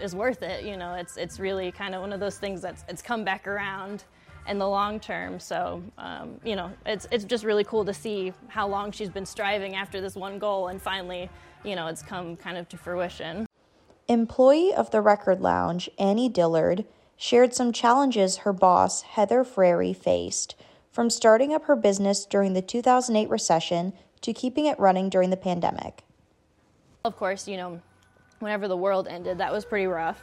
is worth it. You know, it's it's really kind of one of those things that's it's come back around in the long term. So, um, you know, it's it's just really cool to see how long she's been striving after this one goal, and finally, you know, it's come kind of to fruition. Employee of the Record Lounge, Annie Dillard, shared some challenges her boss, Heather Frary, faced from starting up her business during the 2008 recession to keeping it running during the pandemic. Of course, you know, whenever the world ended, that was pretty rough.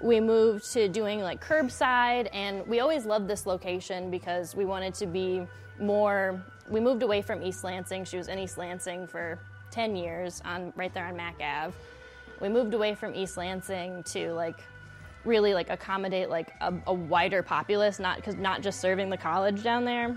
We moved to doing like curbside and we always loved this location because we wanted to be more we moved away from east lansing. She was in east lansing for 10 years on right there on mac ave. We moved away from east lansing to like really like accommodate like a, a wider populace not because not just serving the college down there.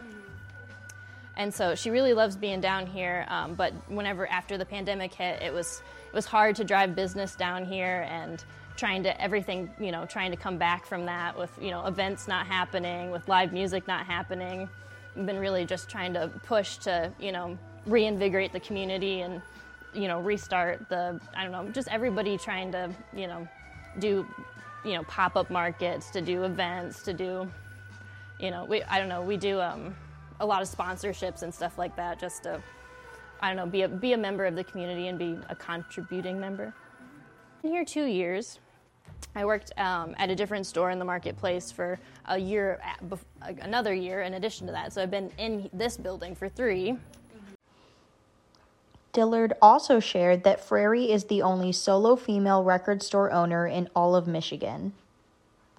And so she really loves being down here um, but whenever after the pandemic hit it was it was hard to drive business down here and trying to everything you know trying to come back from that with you know events not happening with live music not happening. We've been really just trying to push to you know reinvigorate the community and you know restart the i don't know just everybody trying to you know do you know pop-up markets to do events to do you know we i don't know we do um, a lot of sponsorships and stuff like that just to i don't know be a be a member of the community and be a contributing member been here two years I worked um, at a different store in the marketplace for a year, another year in addition to that. So I've been in this building for three. Dillard also shared that Frary is the only solo female record store owner in all of Michigan.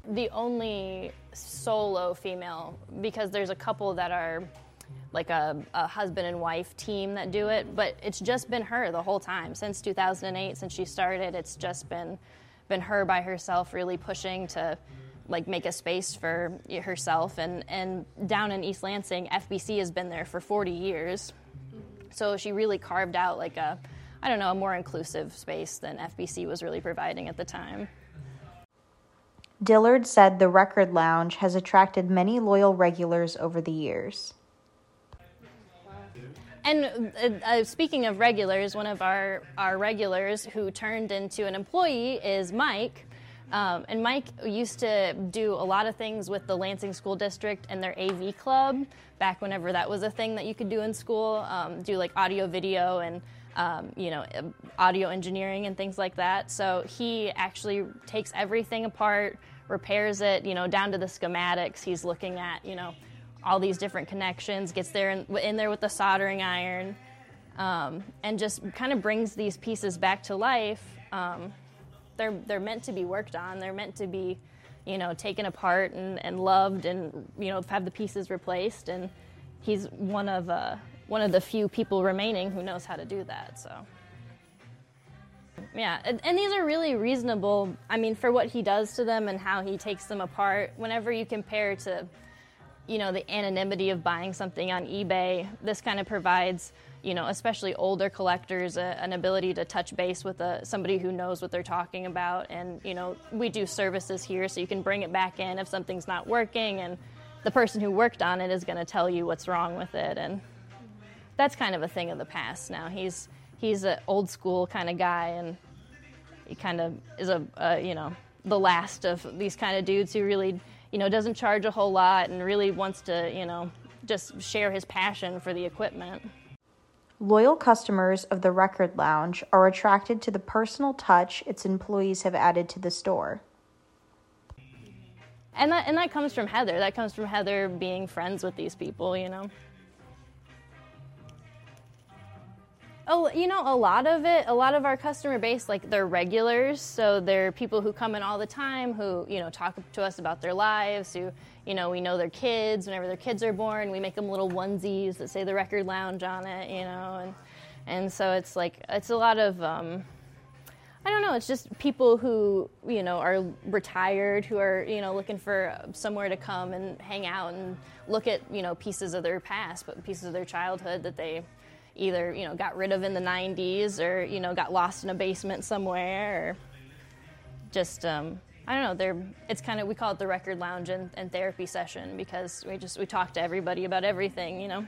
The only solo female, because there's a couple that are like a, a, husband and wife team that do it, but it's just been her the whole time. Since 2008, since she started. It's just been been her by herself really pushing to like make a space for herself. And and down in East Lansing FBC has been there for 40 years. So she really carved out like a I don't know a more inclusive space than FBC was really providing at the time. Dillard said the record lounge has attracted many loyal regulars over the years and uh, uh, speaking of regulars, one of our, our regulars who turned into an employee is Mike. Um, and Mike used to do a lot of things with the Lansing School District and their AV club back whenever that was a thing that you could do in school, um, do like audio, video, and um, you know, audio engineering and things like that. So he actually takes everything apart, repairs it, you know, down to the schematics. He's looking at, you know, all these different connections, gets there in, in there with the soldering iron, um, and just kind of brings these pieces back to life. Um, they're they're meant to be worked on. They're meant to be, you know, taken apart and, and loved, and you know, have the pieces replaced. And he's one of uh, one of the few people remaining who knows how to do that. So. Yeah, and, and, these are really reasonable. I mean, for what he does to them and how he takes them apart. Whenever you compare to you know, the anonymity of buying something on eBay. This kind of provides, you know, especially older collectors, an ability to touch base with a, somebody who knows what they're talking about. And, you know, we do services here so you can bring it back in if something's not working, and the person who worked on it is going to tell you what's wrong with it. And that's kind of a thing of the past now. He's he's an old school kind of guy, and he kind of is a, a you know the last of these kind of dudes who really you know, doesn't charge a whole lot and really wants to, you know, just share his passion for the equipment. Loyal customers of the Record Lounge are attracted to the personal touch its employees have added to the store. And that, and that comes from Heather. That comes from Heather being friends with these people, you know. Oh, you know, a lot of it, a lot of our customer base, like they're regulars. So they're people who come in all the time who, you know, talk to us about their lives, who, you know, we know their kids. Whenever their kids are born, we make them little onesies that say the record lounge on it, you know. And, and so it's like, it's a lot of, um, I don't know, it's just people who, you know, are retired, who are, you know, looking for somewhere to come and hang out and look at, you know, pieces of their past, but pieces of their childhood that they, either you know got rid of in the 90s or you know got lost in a basement somewhere or just um, I don't know. They're it's kind of we call it the record lounge and, and therapy session because we just we talk to everybody about everything, you know.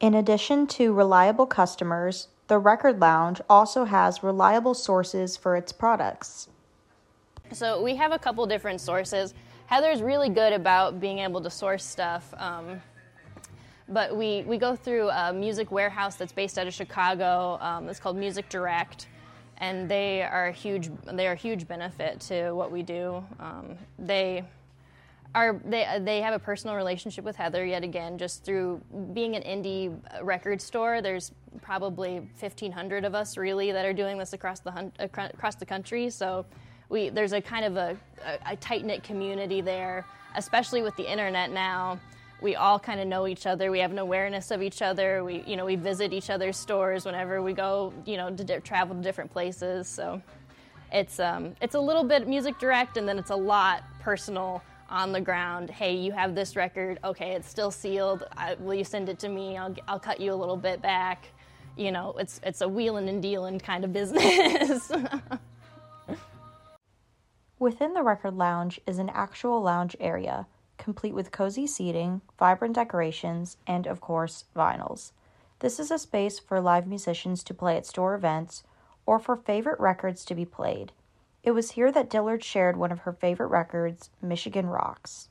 In addition to reliable customers, the Record Lounge also has reliable sources for its products. So we have a couple different sources. Heather's really good about being able to source stuff. Um, but we, we go through a music warehouse that's based out of Chicago. Um, it's called Music Direct, and they are a huge they are a huge benefit to what we do. Um, they are they they have a personal relationship with Heather yet again just through being an indie record store. There's probably 1,500 of us really that are doing this across the across the country. So we there's a kind of a, a, a tight knit community there, especially with the internet now we all kind of know each other. We have an awareness of each other. We, you know, we visit each other's stores whenever we go, you know, to di- travel to different places. So it's um, it's a little bit music direct, and then it's a lot personal on the ground. Hey, you have this record. Okay, it's still sealed. I, will you send it to me? I'll I'll cut you a little bit back. You know, it's it's a wheeling and dealing kind of business. Within the record lounge is an actual lounge area complete with cozy seating, vibrant decorations, and, of course, vinyls. This is a space for live musicians to play at store events or for favorite records to be played. It was here that Dillard shared one of her favorite records, Michigan Rocks.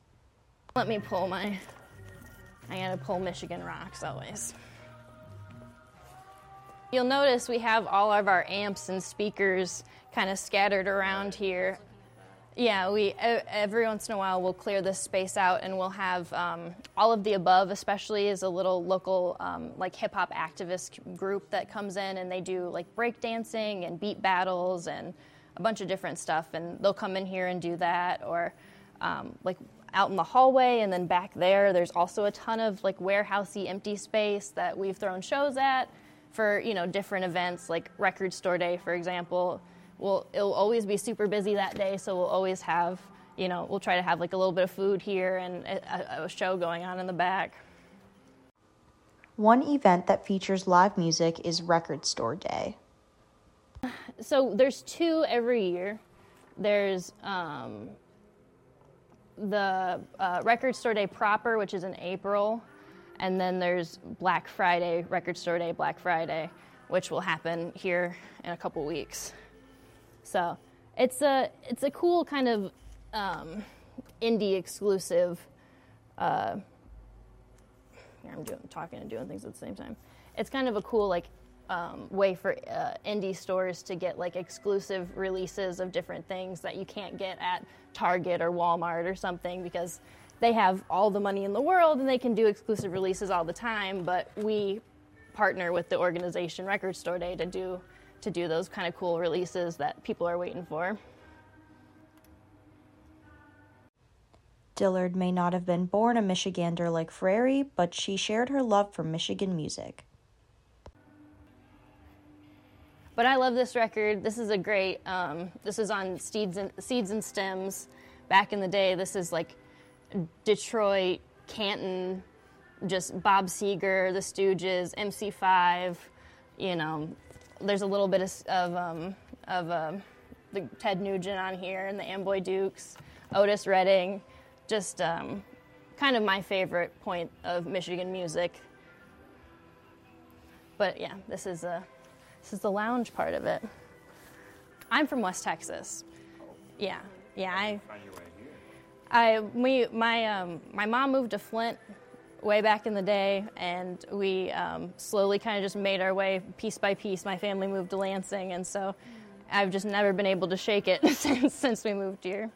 Let me pull my. I gotta pull Michigan Rocks always. You'll notice we have all of our amps and speakers kind of scattered around here. Yeah, we every once in a while we'll clear this space out and we'll have um, all of the above. Especially is a little local um, like hip hop activist group that comes in and they do like break dancing and beat battles and a bunch of different stuff. And they'll come in here and do that, or um, like out in the hallway and then back there. There's also a ton of like warehousey empty space that we've thrown shows at for you know different events like Record Store Day, for example we'll it'll always be super busy that day, so we'll always have you know we'll try to have like a little bit of food here and a, a show going on in the back. One event that features live music is Record Store Day. So there's two every year. There's um, the uh, Record Store Day proper, which is in April, and then there's Black Friday, Record Store Day, Black Friday, which will happen here in a couple weeks. So it's a it's a cool kind of um, indie exclusive. Uh, I'm doing, talking and doing things at the same time. It's kind of a cool like um, way for uh, indie stores to get like exclusive releases of different things that you can't get at Target or Walmart or something because they have all the money in the world and they can do exclusive releases all the time. But we partner with the organization Record Store Day to do to do those kind of cool releases that people are waiting for. Dillard may not have been born a Michigander like Frary, but she shared her love for Michigan music. But I love this record. This is a great. Um, this is on Seeds and, Seeds and Stems. Back in the day, this is like Detroit, Canton, just Bob Seger, The Stooges, MC5. You know, there's a little bit of, of, um, of uh, the Ted Nugent on here and the Amboy Dukes, Otis Redding, just um, kind of my favorite point of Michigan music. But yeah, this is a this is the lounge part of it. I'm from West Texas. Yeah, yeah. I, I we my um, my mom moved to Flint way back in the day, and we um, slowly kind of just made our way piece by piece. My family moved to Lansing, and so I've just never been able to shake it since since we moved here.